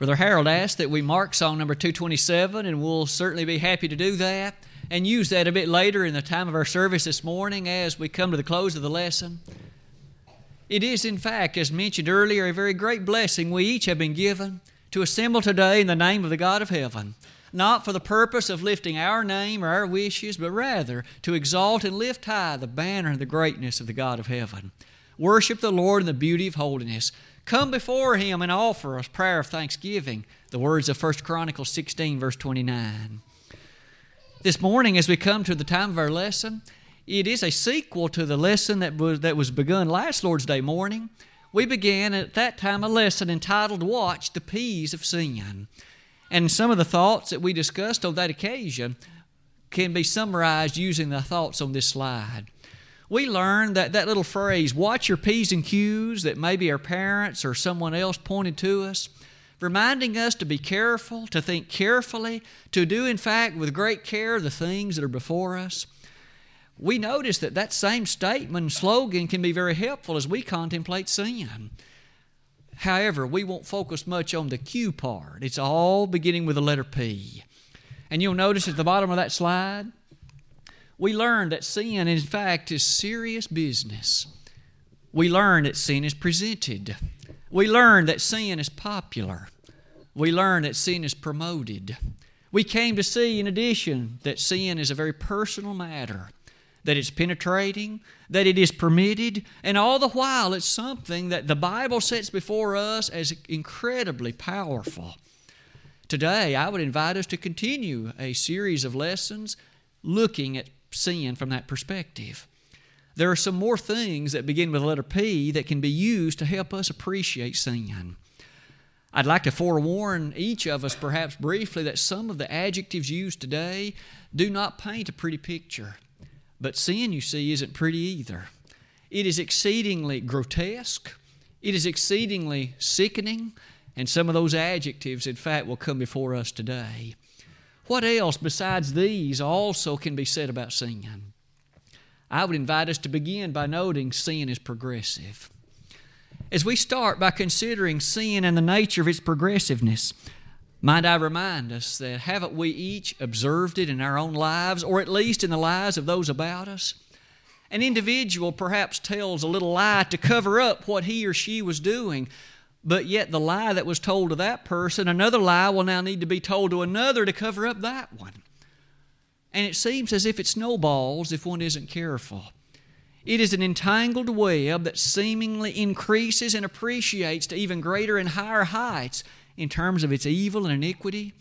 Brother Harold asked that we mark song number 227, and we'll certainly be happy to do that and use that a bit later in the time of our service this morning as we come to the close of the lesson. It is, in fact, as mentioned earlier, a very great blessing we each have been given to assemble today in the name of the God of heaven, not for the purpose of lifting our name or our wishes, but rather to exalt and lift high the banner and the greatness of the God of heaven. Worship the Lord in the beauty of holiness. Come before him and offer us prayer of thanksgiving. The words of 1 Chronicles 16, verse 29. This morning, as we come to the time of our lesson, it is a sequel to the lesson that was, that was begun last Lord's Day morning. We began at that time a lesson entitled Watch the P's of Sin. And some of the thoughts that we discussed on that occasion can be summarized using the thoughts on this slide we learned that that little phrase, watch your P's and Q's, that maybe our parents or someone else pointed to us, reminding us to be careful, to think carefully, to do, in fact, with great care the things that are before us. We notice that that same statement slogan can be very helpful as we contemplate sin. However, we won't focus much on the Q part. It's all beginning with the letter P. And you'll notice at the bottom of that slide, we learn that sin, in fact, is serious business. We learn that sin is presented. We learn that sin is popular. We learn that sin is promoted. We came to see, in addition, that sin is a very personal matter, that it's penetrating, that it is permitted, and all the while it's something that the Bible sets before us as incredibly powerful. Today, I would invite us to continue a series of lessons looking at sin from that perspective. There are some more things that begin with the letter P that can be used to help us appreciate sin. I'd like to forewarn each of us, perhaps briefly, that some of the adjectives used today do not paint a pretty picture. But sin, you see, isn't pretty either. It is exceedingly grotesque, it is exceedingly sickening, and some of those adjectives, in fact, will come before us today. What else besides these also can be said about sin? I would invite us to begin by noting sin is progressive. As we start by considering sin and the nature of its progressiveness, might I remind us that haven't we each observed it in our own lives, or at least in the lives of those about us? An individual perhaps tells a little lie to cover up what he or she was doing, but yet, the lie that was told to that person, another lie will now need to be told to another to cover up that one. And it seems as if it snowballs if one isn't careful. It is an entangled web that seemingly increases and appreciates to even greater and higher heights in terms of its evil and iniquity.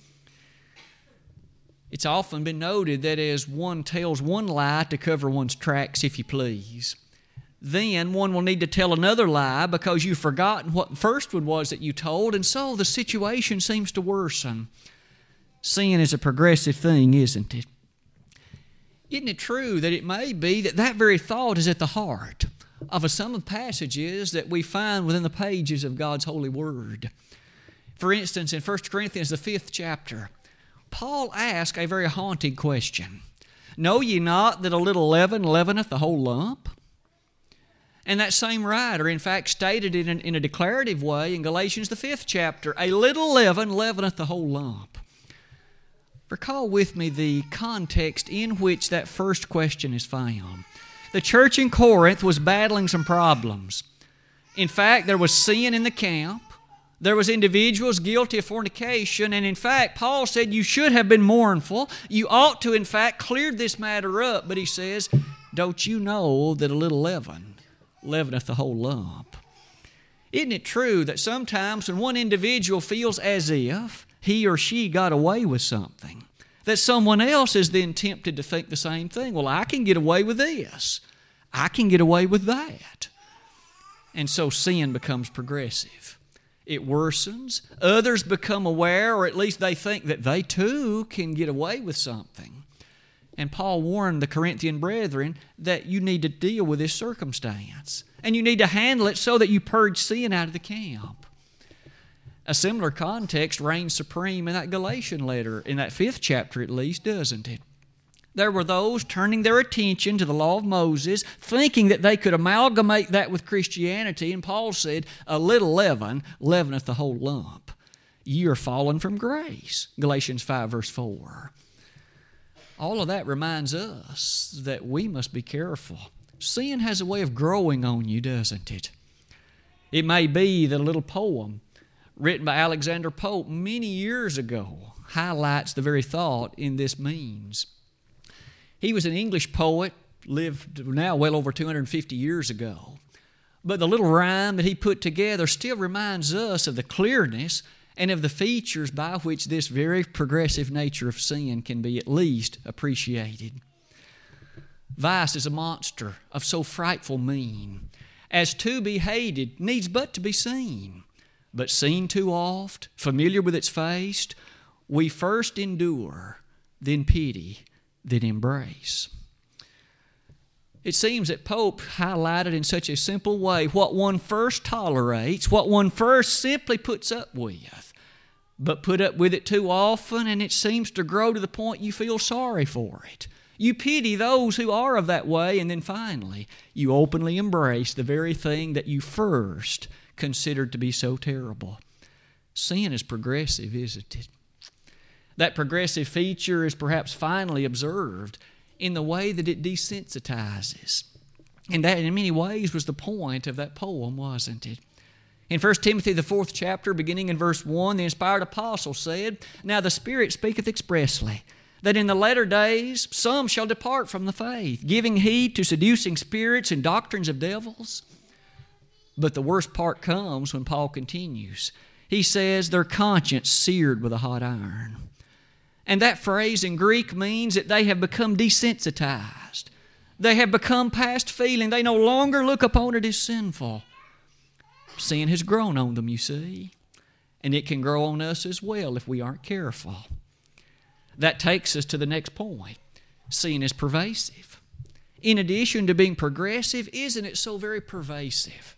It's often been noted that as one tells one lie to cover one's tracks, if you please, then one will need to tell another lie because you've forgotten what the first one was that you told, and so the situation seems to worsen. Sin is a progressive thing, isn't it? Isn't it true that it may be that that very thought is at the heart of a sum of passages that we find within the pages of God's holy word? For instance, in 1 Corinthians, the fifth chapter, Paul asks a very haunting question Know ye not that a little leaven leaveneth the whole lump? And that same writer, in fact, stated it in, in a declarative way in Galatians, the fifth chapter a little leaven leaveneth the whole lump. Recall with me the context in which that first question is found. The church in Corinth was battling some problems. In fact, there was sin in the camp. There was individuals guilty of fornication, and in fact, Paul said you should have been mournful. You ought to, in fact, cleared this matter up. But he says, Don't you know that a little leaven leaveneth the whole lump. Isn't it true that sometimes when one individual feels as if he or she got away with something, that someone else is then tempted to think the same thing? Well, I can get away with this, I can get away with that. And so sin becomes progressive. It worsens. Others become aware, or at least they think that they too can get away with something. And Paul warned the Corinthian brethren that you need to deal with this circumstance. And you need to handle it so that you purge sin out of the camp. A similar context reigns supreme in that Galatian letter, in that fifth chapter at least, doesn't it? There were those turning their attention to the law of Moses, thinking that they could amalgamate that with Christianity, and Paul said, A little leaven leaveneth the whole lump. ye are fallen from grace. Galatians 5, verse 4. All of that reminds us that we must be careful. Sin has a way of growing on you, doesn't it? It may be that a little poem written by Alexander Pope many years ago highlights the very thought in this means. He was an English poet, lived now well over 250 years ago. But the little rhyme that he put together still reminds us of the clearness and of the features by which this very progressive nature of sin can be at least appreciated. Vice is a monster of so frightful mien, as to be hated needs but to be seen. But seen too oft, familiar with its face, we first endure, then pity, then embrace. It seems that Pope highlighted in such a simple way what one first tolerates, what one first simply puts up with, but put up with it too often, and it seems to grow to the point you feel sorry for it. You pity those who are of that way, and then finally, you openly embrace the very thing that you first considered to be so terrible. Sin is progressive, isn't it? That progressive feature is perhaps finally observed in the way that it desensitizes. And that, in many ways, was the point of that poem, wasn't it? In 1 Timothy, the fourth chapter, beginning in verse 1, the inspired apostle said, Now the Spirit speaketh expressly, that in the latter days some shall depart from the faith, giving heed to seducing spirits and doctrines of devils. But the worst part comes when Paul continues. He says, Their conscience seared with a hot iron. And that phrase in Greek means that they have become desensitized. They have become past feeling. They no longer look upon it as sinful. Sin has grown on them, you see. And it can grow on us as well if we aren't careful. That takes us to the next point. Sin is pervasive. In addition to being progressive, isn't it so very pervasive?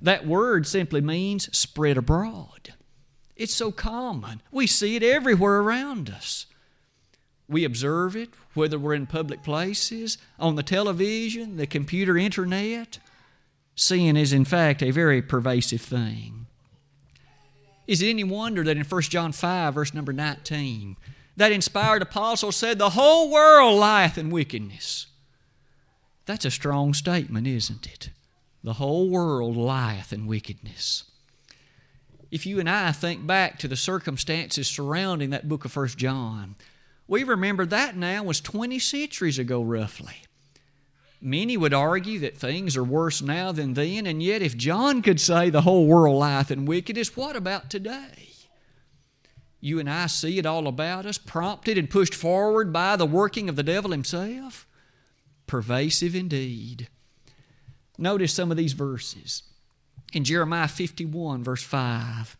That word simply means spread abroad. It's so common. We see it everywhere around us. We observe it, whether we're in public places, on the television, the computer, internet. Sin is, in fact, a very pervasive thing. Is it any wonder that in 1 John 5, verse number 19, that inspired apostle said, The whole world lieth in wickedness? That's a strong statement, isn't it? The whole world lieth in wickedness if you and I think back to the circumstances surrounding that book of First John, we remember that now was 20 centuries ago, roughly. Many would argue that things are worse now than then, and yet if John could say the whole world lieth in wickedness, what about today? You and I see it all about us, prompted and pushed forward by the working of the devil himself. Pervasive indeed. Notice some of these verses in Jeremiah 51, verse 5.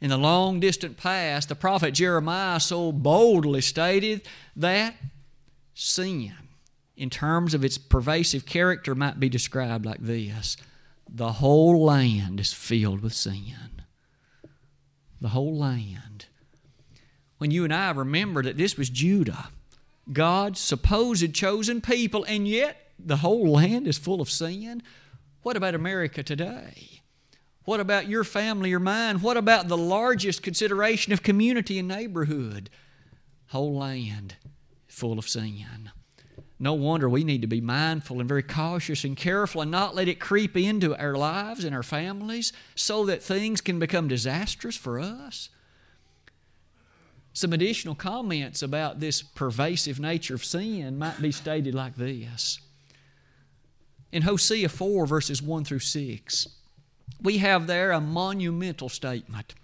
In the long distant past, the prophet Jeremiah so boldly stated that sin, in terms of its pervasive character, might be described like this The whole land is filled with sin. The whole land. When you and I remember that this was Judah, God's supposed chosen people, and yet the whole land is full of sin, what about America today? What about your family or mine? What about the largest consideration of community and neighborhood? Whole land full of sin. No wonder we need to be mindful and very cautious and careful and not let it creep into our lives and our families so that things can become disastrous for us. Some additional comments about this pervasive nature of sin might be stated like this. In Hosea 4, verses 1 through 6, we have there a monumental statement.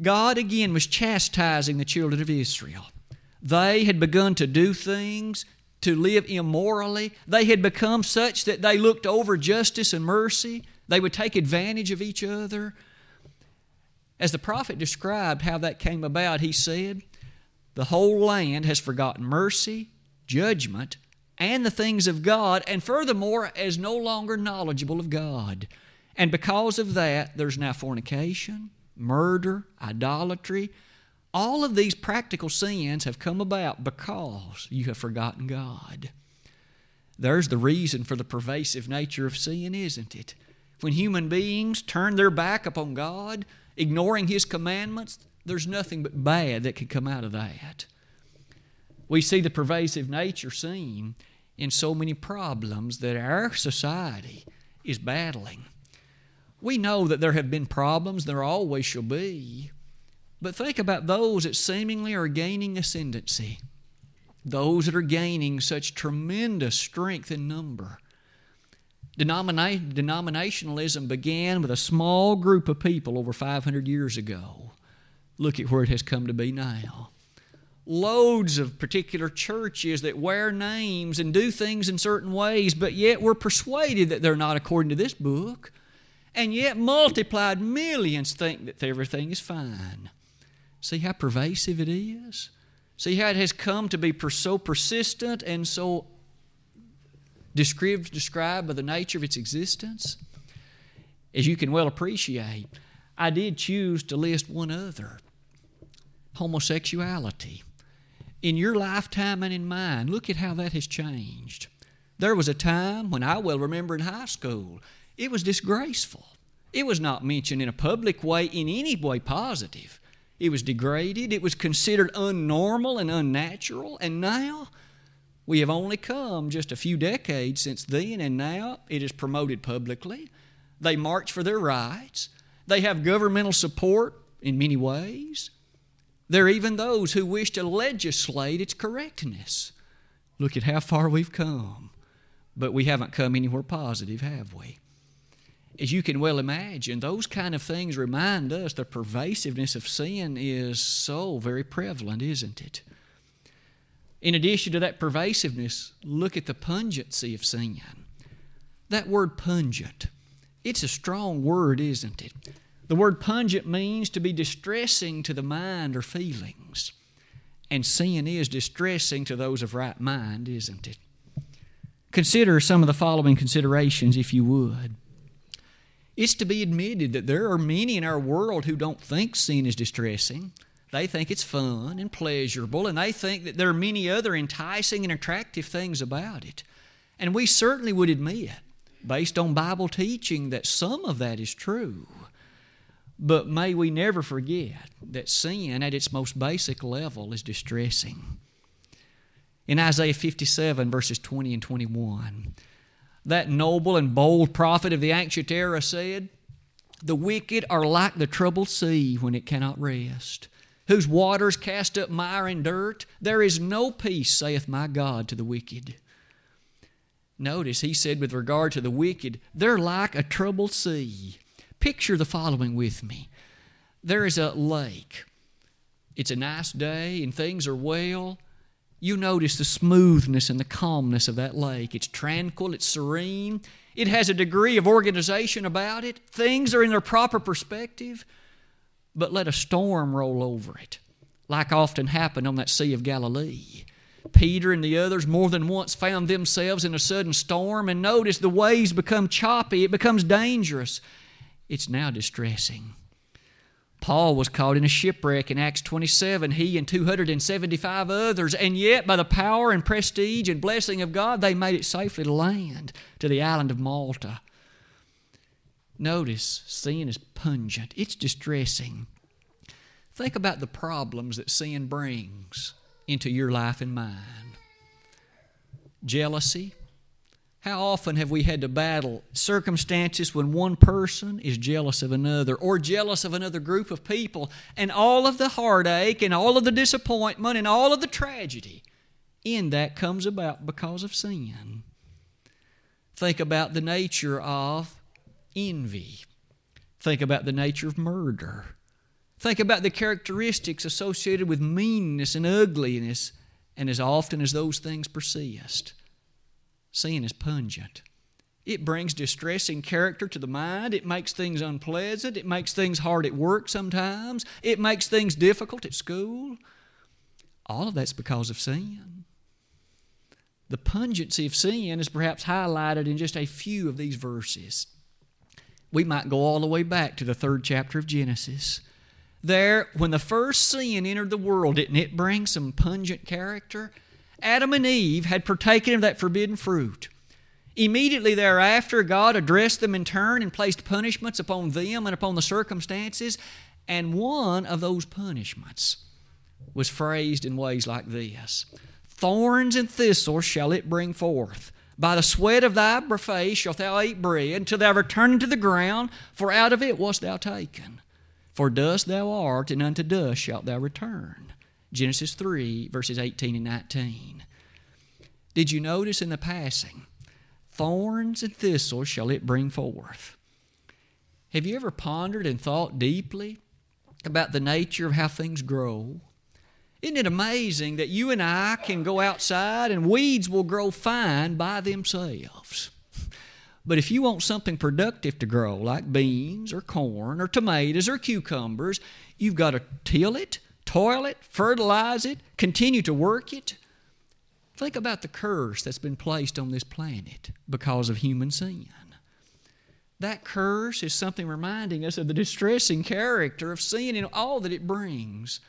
God again was chastising the children of Israel. They had begun to do things, to live immorally. They had become such that they looked over justice and mercy. They would take advantage of each other. As the prophet described how that came about, he said, The whole land has forgotten mercy, judgment, and the things of God, and furthermore, is no longer knowledgeable of God. And because of that, there's now fornication, murder, idolatry. All of these practical sins have come about because you have forgotten God. There's the reason for the pervasive nature of sin, isn't it? When human beings turn their back upon God, ignoring His commandments, there's nothing but bad that can come out of that. We see the pervasive nature seen in so many problems that our society is battling. We know that there have been problems, there always shall be, but think about those that seemingly are gaining ascendancy, those that are gaining such tremendous strength in number. Denomina- denominationalism began with a small group of people over 500 years ago. Look at where it has come to be now. Loads of particular churches that wear names and do things in certain ways, but yet we're persuaded that they're not according to this book. And yet, multiplied millions think that everything is fine. See how pervasive it is? See how it has come to be so persistent and so described, described by the nature of its existence? As you can well appreciate, I did choose to list one other homosexuality. In your lifetime and in mine, look at how that has changed. There was a time when I well remember in high school, it was disgraceful. It was not mentioned in a public way, in any way positive. It was degraded. It was considered unnormal and unnatural. And now, we have only come just a few decades since then, and now it is promoted publicly. They march for their rights. They have governmental support in many ways. There are even those who wish to legislate its correctness. Look at how far we've come. But we haven't come anywhere positive, have we? As you can well imagine, those kind of things remind us the pervasiveness of sin is so very prevalent, isn't it? In addition to that pervasiveness, look at the pungency of sin. That word pungent, it's a strong word, isn't it? The word pungent means to be distressing to the mind or feelings. And sin is distressing to those of right mind, isn't it? Consider some of the following considerations, if you would. It's to be admitted that there are many in our world who don't think sin is distressing. They think it's fun and pleasurable, and they think that there are many other enticing and attractive things about it. And we certainly would admit, based on Bible teaching, that some of that is true. But may we never forget that sin, at its most basic level, is distressing. In Isaiah 57, verses 20 and 21, that noble and bold prophet of the ancient era said, The wicked are like the troubled sea when it cannot rest, whose waters cast up mire and dirt. There is no peace, saith my God, to the wicked. Notice he said with regard to the wicked, they're like a troubled sea. Picture the following with me. There is a lake. It's a nice day and things are well you notice the smoothness and the calmness of that lake. It's tranquil, it's serene, it has a degree of organization about it. Things are in their proper perspective, but let a storm roll over it, like often happened on that Sea of Galilee. Peter and the others more than once found themselves in a sudden storm, and notice the waves become choppy, it becomes dangerous. It's now distressing. Paul was caught in a shipwreck in Acts 27, he and 275 others, and yet by the power and prestige and blessing of God, they made it safely to land to the island of Malta. Notice, sin is pungent, it's distressing. Think about the problems that sin brings into your life and mine jealousy, how often have we had to battle circumstances when one person is jealous of another or jealous of another group of people, and all of the heartache and all of the disappointment and all of the tragedy in that comes about because of sin? Think about the nature of envy. Think about the nature of murder. Think about the characteristics associated with meanness and ugliness, and as often as those things persist, Sin is pungent. It brings distressing character to the mind. It makes things unpleasant. It makes things hard at work sometimes. It makes things difficult at school. All of that's because of sin. The pungency of sin is perhaps highlighted in just a few of these verses. We might go all the way back to the third chapter of Genesis. There, when the first sin entered the world, didn't it bring some pungent character? Adam and Eve had partaken of that forbidden fruit. Immediately thereafter, God addressed them in turn and placed punishments upon them and upon the circumstances. And one of those punishments was phrased in ways like this Thorns and thistles shall it bring forth. By the sweat of thy face shalt thou eat bread, until thou return to the ground, for out of it wast thou taken. For dust thou art, and unto dust shalt thou return. Genesis 3, verses 18 and 19. Did you notice in the passing? Thorns and thistles shall it bring forth. Have you ever pondered and thought deeply about the nature of how things grow? Isn't it amazing that you and I can go outside and weeds will grow fine by themselves? But if you want something productive to grow, like beans or corn or tomatoes or cucumbers, you've got to till it, toil it, fertilize it, continue to work it. Think about the curse that's been placed on this planet because of human sin. That curse is something reminding us of the distressing character of sin and all that it brings.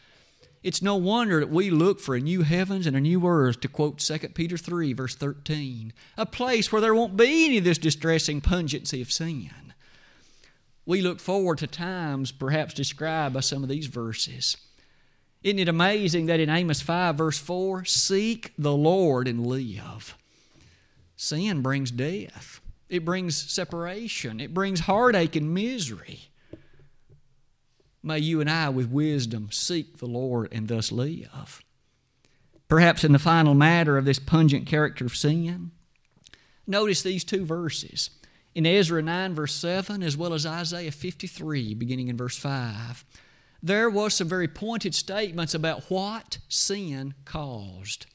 It's no wonder that we look for a new heavens and a new earth, to quote 2 Peter 3, verse 13, a place where there won't be any of this distressing pungency of sin. We look forward to times perhaps described by some of these verses. Isn't it amazing that in Amos 5, verse 4, seek the Lord and live? Sin brings death, it brings separation, it brings heartache and misery. May you and I, with wisdom, seek the Lord and thus live. Perhaps in the final matter of this pungent character of sin, notice these two verses. In Ezra 9, verse 7, as well as Isaiah 53, beginning in verse 5, there was some very pointed statements about what sin caused.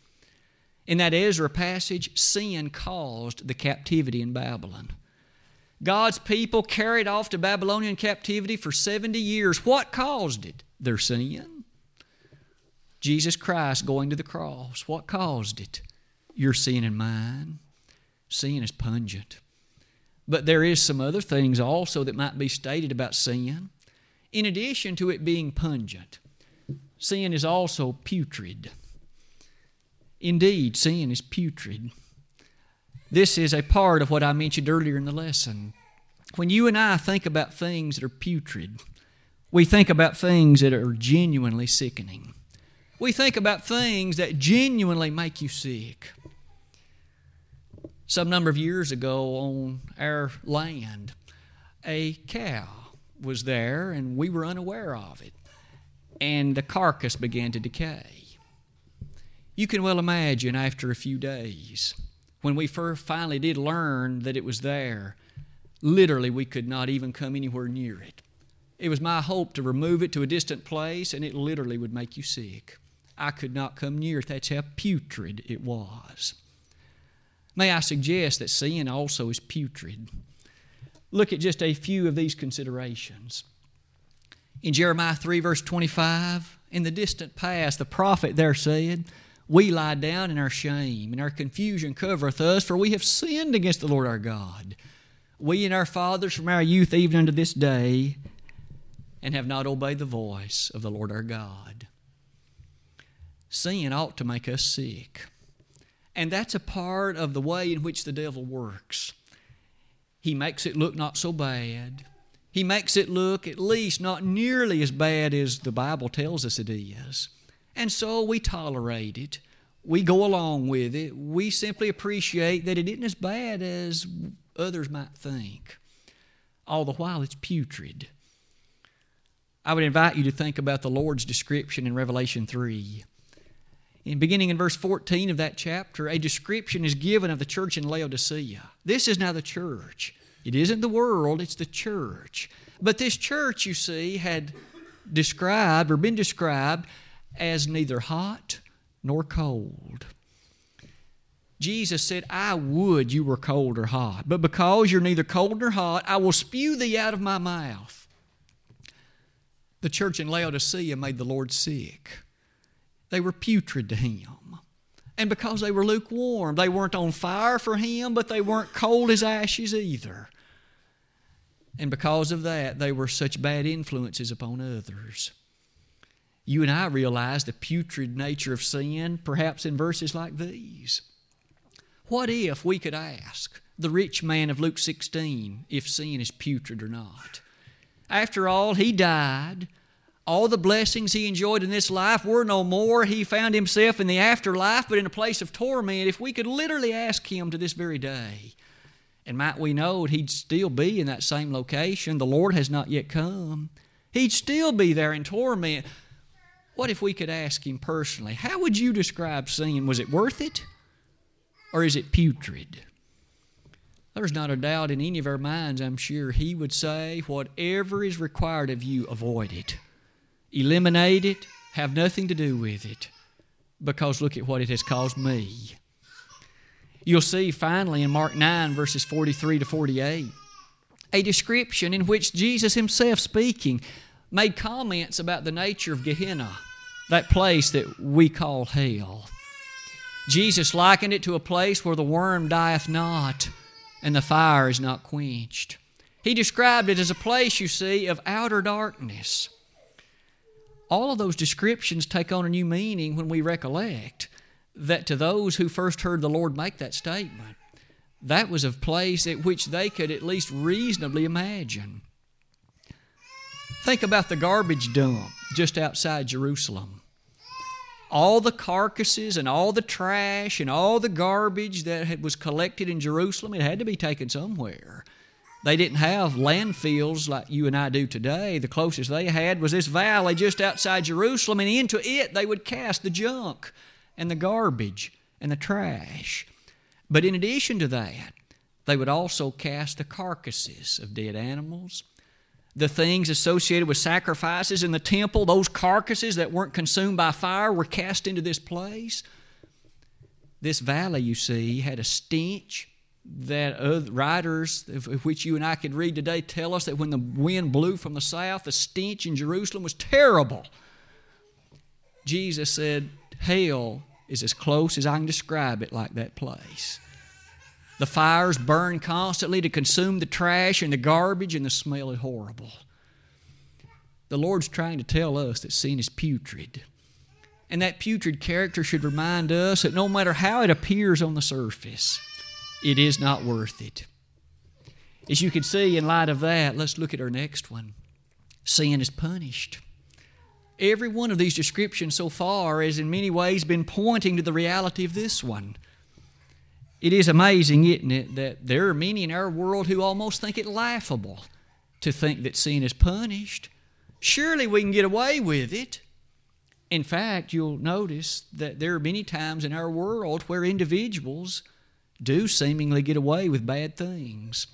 In that Ezra passage, sin caused the captivity in Babylon. God's people carried off to Babylonian captivity for 70 years. What caused it? Their sin. Jesus Christ going to the cross. What caused it? Your sin and mine. Sin is pungent. But there is some other things also that might be stated about sin. In addition to it being pungent, sin is also putrid. Indeed, sin is putrid. This is a part of what I mentioned earlier in the lesson. When you and I think about things that are putrid, we think about things that are genuinely sickening. We think about things that genuinely make you sick. Some number of years ago on our land, a cow was there and we were unaware of it, and the carcass began to decay. You can well imagine after a few days when we first finally did learn that it was there, literally we could not even come anywhere near it. It was my hope to remove it to a distant place, and it literally would make you sick. I could not come near it. That's how putrid it was. May I suggest that sin also is putrid? Look at just a few of these considerations. In Jeremiah 3, verse 25, in the distant past, the prophet there said, we lie down in our shame, and our confusion covereth us, for we have sinned against the Lord our God. We and our fathers from our youth even unto this day, and have not obeyed the voice of the Lord our God. Sin ought to make us sick. And that's a part of the way in which the devil works. He makes it look not so bad. He makes it look at least not nearly as bad as the Bible tells us it is. And so we tolerate it. We go along with it. We simply appreciate that it isn't as bad as others might think. All the while, it's putrid. I would invite you to think about the Lord's description in Revelation 3. In beginning in verse 14 of that chapter, a description is given of the church in Laodicea. This is now the church. It isn't the world, it's the church. But this church, you see, had described or been described as neither hot nor cold. Jesus said, I would you were cold or hot, but because you're neither cold nor hot, I will spew thee out of my mouth. The church in Laodicea made the Lord sick. They were putrid to him. And because they were lukewarm, they weren't on fire for him, but they weren't cold as ashes either. And because of that, they were such bad influences upon others you and I realize the putrid nature of sin, perhaps in verses like these. What if we could ask the rich man of Luke 16 if sin is putrid or not? After all, he died All the blessings he enjoyed in this life were no more. He found himself in the afterlife, but in a place of torment. If we could literally ask him to this very day, and might we know he'd still be in that same location, the Lord has not yet come. He'd still be there in torment. What if we could ask him personally, how would you describe sin? Was it worth it? Or is it putrid? There's not a doubt in any of our minds, I'm sure, he would say, whatever is required of you, avoid it. Eliminate it, have nothing to do with it, because look at what it has caused me. You'll see finally in Mark 9, verses 43 to 48, a description in which Jesus himself speaking made comments about the nature of Gehenna, that place that we call hell. Jesus likened it to a place where the worm dieth not and the fire is not quenched. He described it as a place, you see, of outer darkness. All of those descriptions take on a new meaning when we recollect that to those who first heard the Lord make that statement, that was a place at which they could at least reasonably imagine. Think about the garbage dump just outside Jerusalem all the carcasses and all the trash and all the garbage that was collected in Jerusalem, it had to be taken somewhere. They didn't have landfills like you and I do today. The closest they had was this valley just outside Jerusalem, and into it they would cast the junk and the garbage and the trash. But in addition to that, they would also cast the carcasses of dead animals the things associated with sacrifices in the temple, those carcasses that weren't consumed by fire, were cast into this place. This valley, you see, had a stench that writers, of which you and I could read today, tell us that when the wind blew from the south, the stench in Jerusalem was terrible. Jesus said, Hell is as close as I can describe it like that place. The fires burn constantly to consume the trash and the garbage, and the smell is horrible. The Lord's trying to tell us that sin is putrid. And that putrid character should remind us that no matter how it appears on the surface, it is not worth it. As you can see, in light of that, let's look at our next one. Sin is punished. Every one of these descriptions so far has in many ways been pointing to the reality of this one. It is amazing, isn't it, that there are many in our world who almost think it laughable to think that sin is punished. Surely we can get away with it. In fact, you'll notice that there are many times in our world where individuals do seemingly get away with bad things.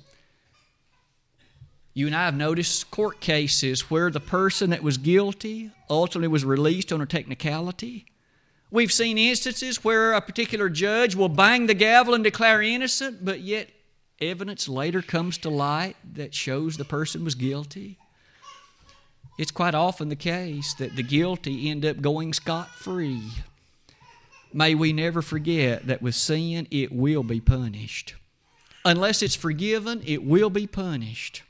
You and I have noticed court cases where the person that was guilty ultimately was released on a technicality. We've seen instances where a particular judge will bang the gavel and declare innocent, but yet evidence later comes to light that shows the person was guilty. It's quite often the case that the guilty end up going scot free. May we never forget that with sin, it will be punished. Unless it's forgiven, it will be punished.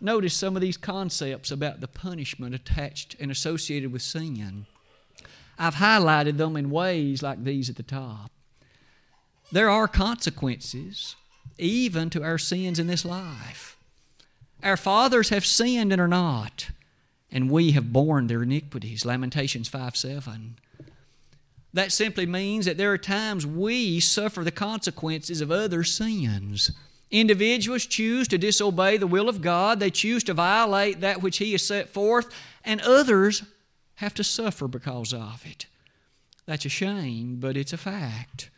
Notice some of these concepts about the punishment attached and associated with sin. I've highlighted them in ways like these at the top. There are consequences even to our sins in this life. Our fathers have sinned and are not, and we have borne their iniquities. Lamentations 5 7. That simply means that there are times we suffer the consequences of other sins. Individuals choose to disobey the will of God, they choose to violate that which He has set forth, and others have to suffer because of it. That's a shame, but it's a fact.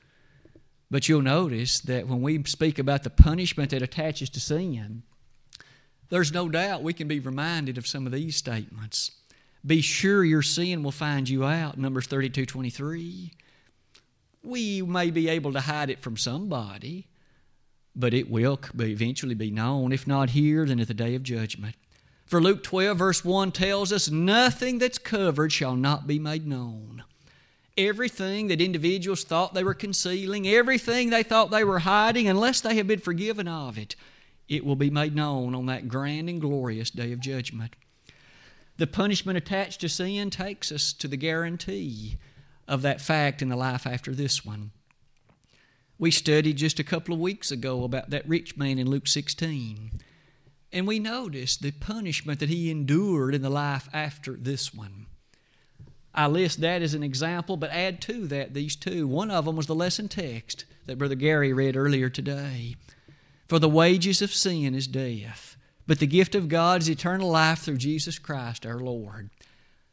But you'll notice that when we speak about the punishment that attaches to sin, there's no doubt we can be reminded of some of these statements. Be sure your sin will find you out, Numbers 32 23. We may be able to hide it from somebody, but it will eventually be known, if not here, then at the day of judgment. For Luke 12, verse 1 tells us, Nothing that's covered shall not be made known. Everything that individuals thought they were concealing, everything they thought they were hiding, unless they have been forgiven of it, it will be made known on that grand and glorious day of judgment. The punishment attached to sin takes us to the guarantee of that fact in the life after this one. We studied just a couple of weeks ago about that rich man in Luke 16. And we noticed the punishment that he endured in the life after this one. I list that as an example, but add to that these two. One of them was the lesson text that Brother Gary read earlier today. For the wages of sin is death, but the gift of God is eternal life through Jesus Christ our Lord.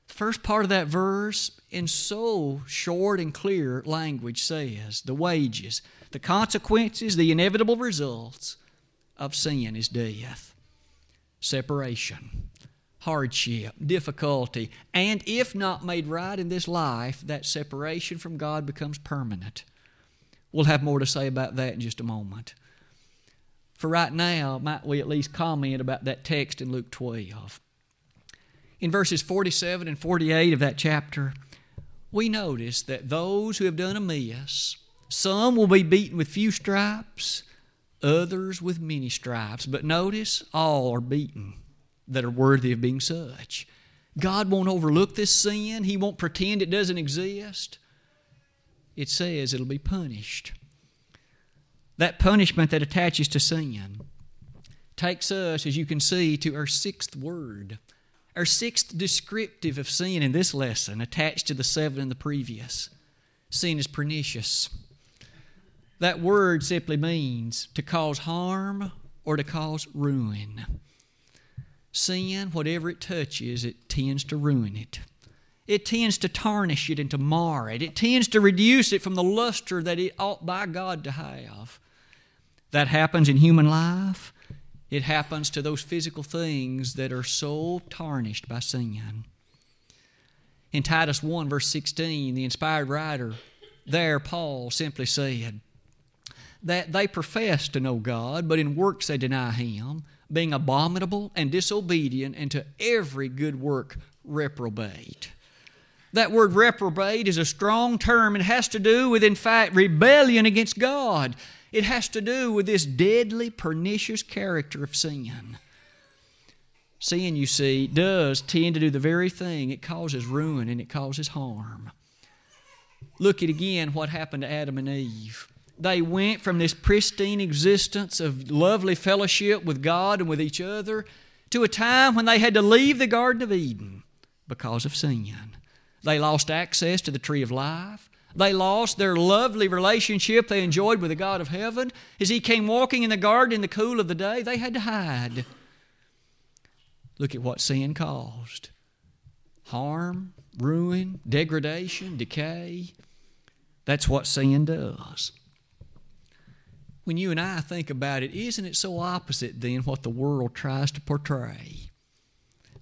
The first part of that verse, in so short and clear language, says the wages, the consequences, the inevitable results of sin is death, separation hardship, difficulty, and if not made right in this life, that separation from God becomes permanent. We'll have more to say about that in just a moment. For right now, might we at least comment about that text in Luke 12? In verses 47 and 48 of that chapter, we notice that those who have done amiss, some will be beaten with few stripes, others with many stripes. But notice, all are beaten that are worthy of being such. God won't overlook this sin, He won't pretend it doesn't exist. It says it'll be punished. That punishment that attaches to sin takes us, as you can see, to our sixth word, our sixth descriptive of sin in this lesson, attached to the seven in the previous. Sin is pernicious. That word simply means to cause harm or to cause ruin. Sin, whatever it touches, it tends to ruin it. It tends to tarnish it and to mar it. It tends to reduce it from the luster that it ought by God to have. That happens in human life. It happens to those physical things that are so tarnished by sin. In Titus 1, verse 16, the inspired writer there, Paul, simply said that they profess to know God, but in works they deny Him being abominable and disobedient, and to every good work reprobate. That word reprobate is a strong term. It has to do with, in fact, rebellion against God. It has to do with this deadly, pernicious character of sin. Sin, you see, does tend to do the very thing. It causes ruin and it causes harm. Look at again what happened to Adam and Eve they went from this pristine existence of lovely fellowship with God and with each other to a time when they had to leave the Garden of Eden because of sin. They lost access to the tree of life. They lost their lovely relationship they enjoyed with the God of heaven. As He came walking in the garden in the cool of the day, they had to hide. Look at what sin caused harm, ruin, degradation, decay. That's what sin does when you and I think about it, isn't it so opposite then what the world tries to portray?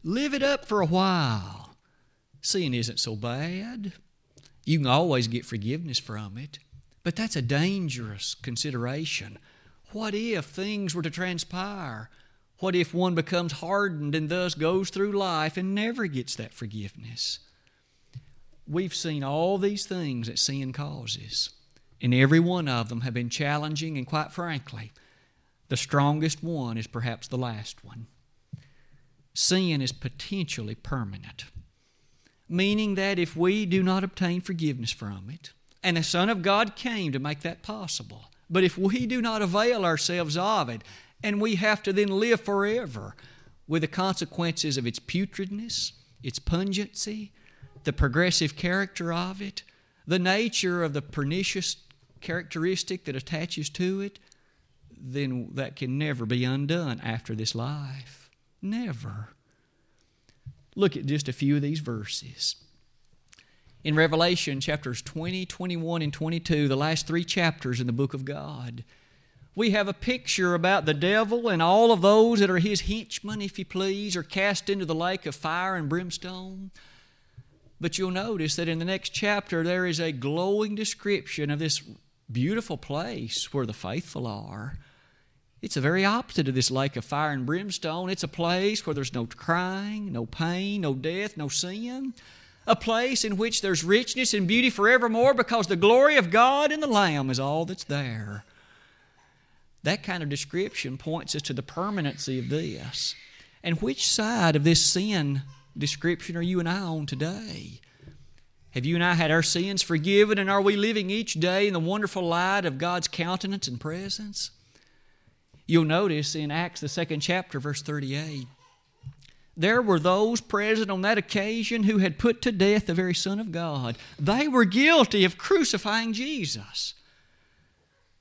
Live it up for a while. Sin isn't so bad. You can always get forgiveness from it, but that's a dangerous consideration. What if things were to transpire? What if one becomes hardened and thus goes through life and never gets that forgiveness? We've seen all these things that sin causes. And every one of them have been challenging, and quite frankly, the strongest one is perhaps the last one. Sin is potentially permanent, meaning that if we do not obtain forgiveness from it, and the Son of God came to make that possible, but if we do not avail ourselves of it, and we have to then live forever with the consequences of its putridness, its pungency, the progressive character of it, the nature of the pernicious characteristic that attaches to it, then that can never be undone after this life. Never. Look at just a few of these verses. In Revelation chapters 20, 21, and 22, the last three chapters in the book of God, we have a picture about the devil and all of those that are his henchmen, if you please, are cast into the lake of fire and brimstone. But you'll notice that in the next chapter there is a glowing description of this beautiful place where the faithful are. It's the very opposite of this lake of fire and brimstone. It's a place where there's no crying, no pain, no death, no sin. A place in which there's richness and beauty forevermore because the glory of God and the Lamb is all that's there. That kind of description points us to the permanency of this. And which side of this sin description are you and I on today? Have you and I had our sins forgiven, and are we living each day in the wonderful light of God's countenance and presence? You'll notice in Acts, the second chapter, verse 38, there were those present on that occasion who had put to death the very Son of God. They were guilty of crucifying Jesus.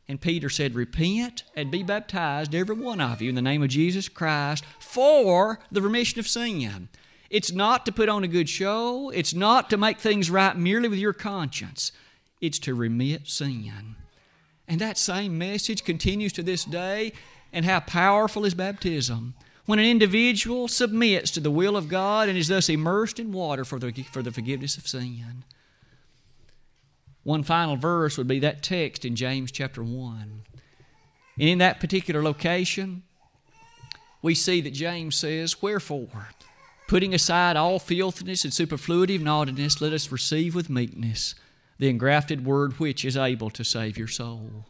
And Peter said, Repent and be baptized, every one of you, in the name of Jesus Christ, for the remission of sin. It's not to put on a good show, it's not to make things right merely with your conscience, it's to remit sin. And that same message continues to this day. And how powerful is baptism? When an individual submits to the will of God and is thus immersed in water for the, for the forgiveness of sin. One final verse would be that text in James chapter 1. And in that particular location, we see that James says, Wherefore, putting aside all filthiness and superfluity of naughtiness, let us receive with meekness the engrafted word which is able to save your soul.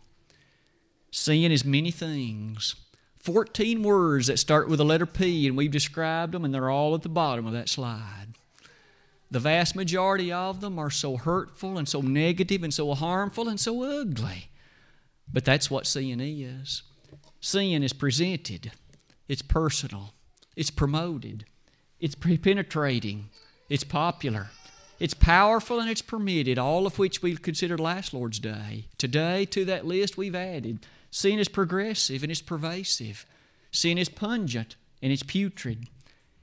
Sin is many things. 14 words that start with the letter P, and we've described them, and they're all at the bottom of that slide. The vast majority of them are so hurtful and so negative and so harmful and so ugly. But that's what sin is. Sin is presented, it's personal, it's promoted, it's penetrating, it's popular, it's powerful, and it's permitted, all of which we considered last Lord's Day. Today, to that list, we've added sin is progressive and it's pervasive, sin is pungent and it's putrid,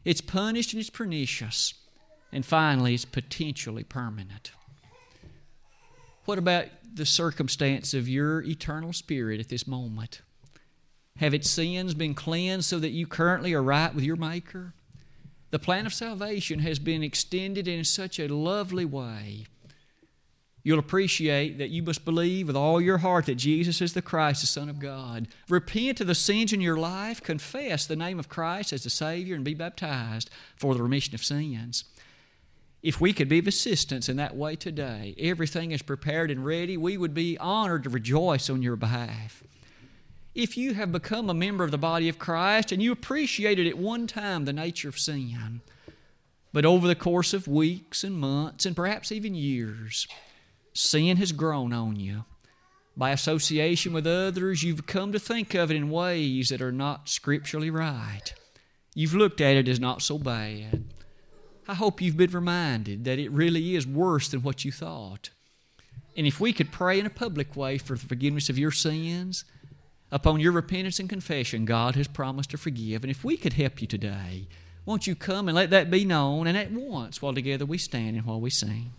it's punished and it's pernicious. And finally, it's potentially permanent. What about the circumstance of your eternal spirit at this moment? Have its sins been cleansed so that you currently are right with your Maker? The plan of salvation has been extended in such a lovely way. You'll appreciate that you must believe with all your heart that Jesus is the Christ, the Son of God. Repent of the sins in your life, confess the name of Christ as the Savior, and be baptized for the remission of sins. If we could be of assistance in that way today, everything is prepared and ready, we would be honored to rejoice on your behalf. If you have become a member of the body of Christ and you appreciated at one time the nature of sin, but over the course of weeks and months and perhaps even years, sin has grown on you. By association with others, you've come to think of it in ways that are not scripturally right. You've looked at it as not so bad. I hope you've been reminded that it really is worse than what you thought. And if we could pray in a public way for the forgiveness of your sins, upon your repentance and confession, God has promised to forgive. And if we could help you today, won't you come and let that be known? And at once, while together we stand and while we sing.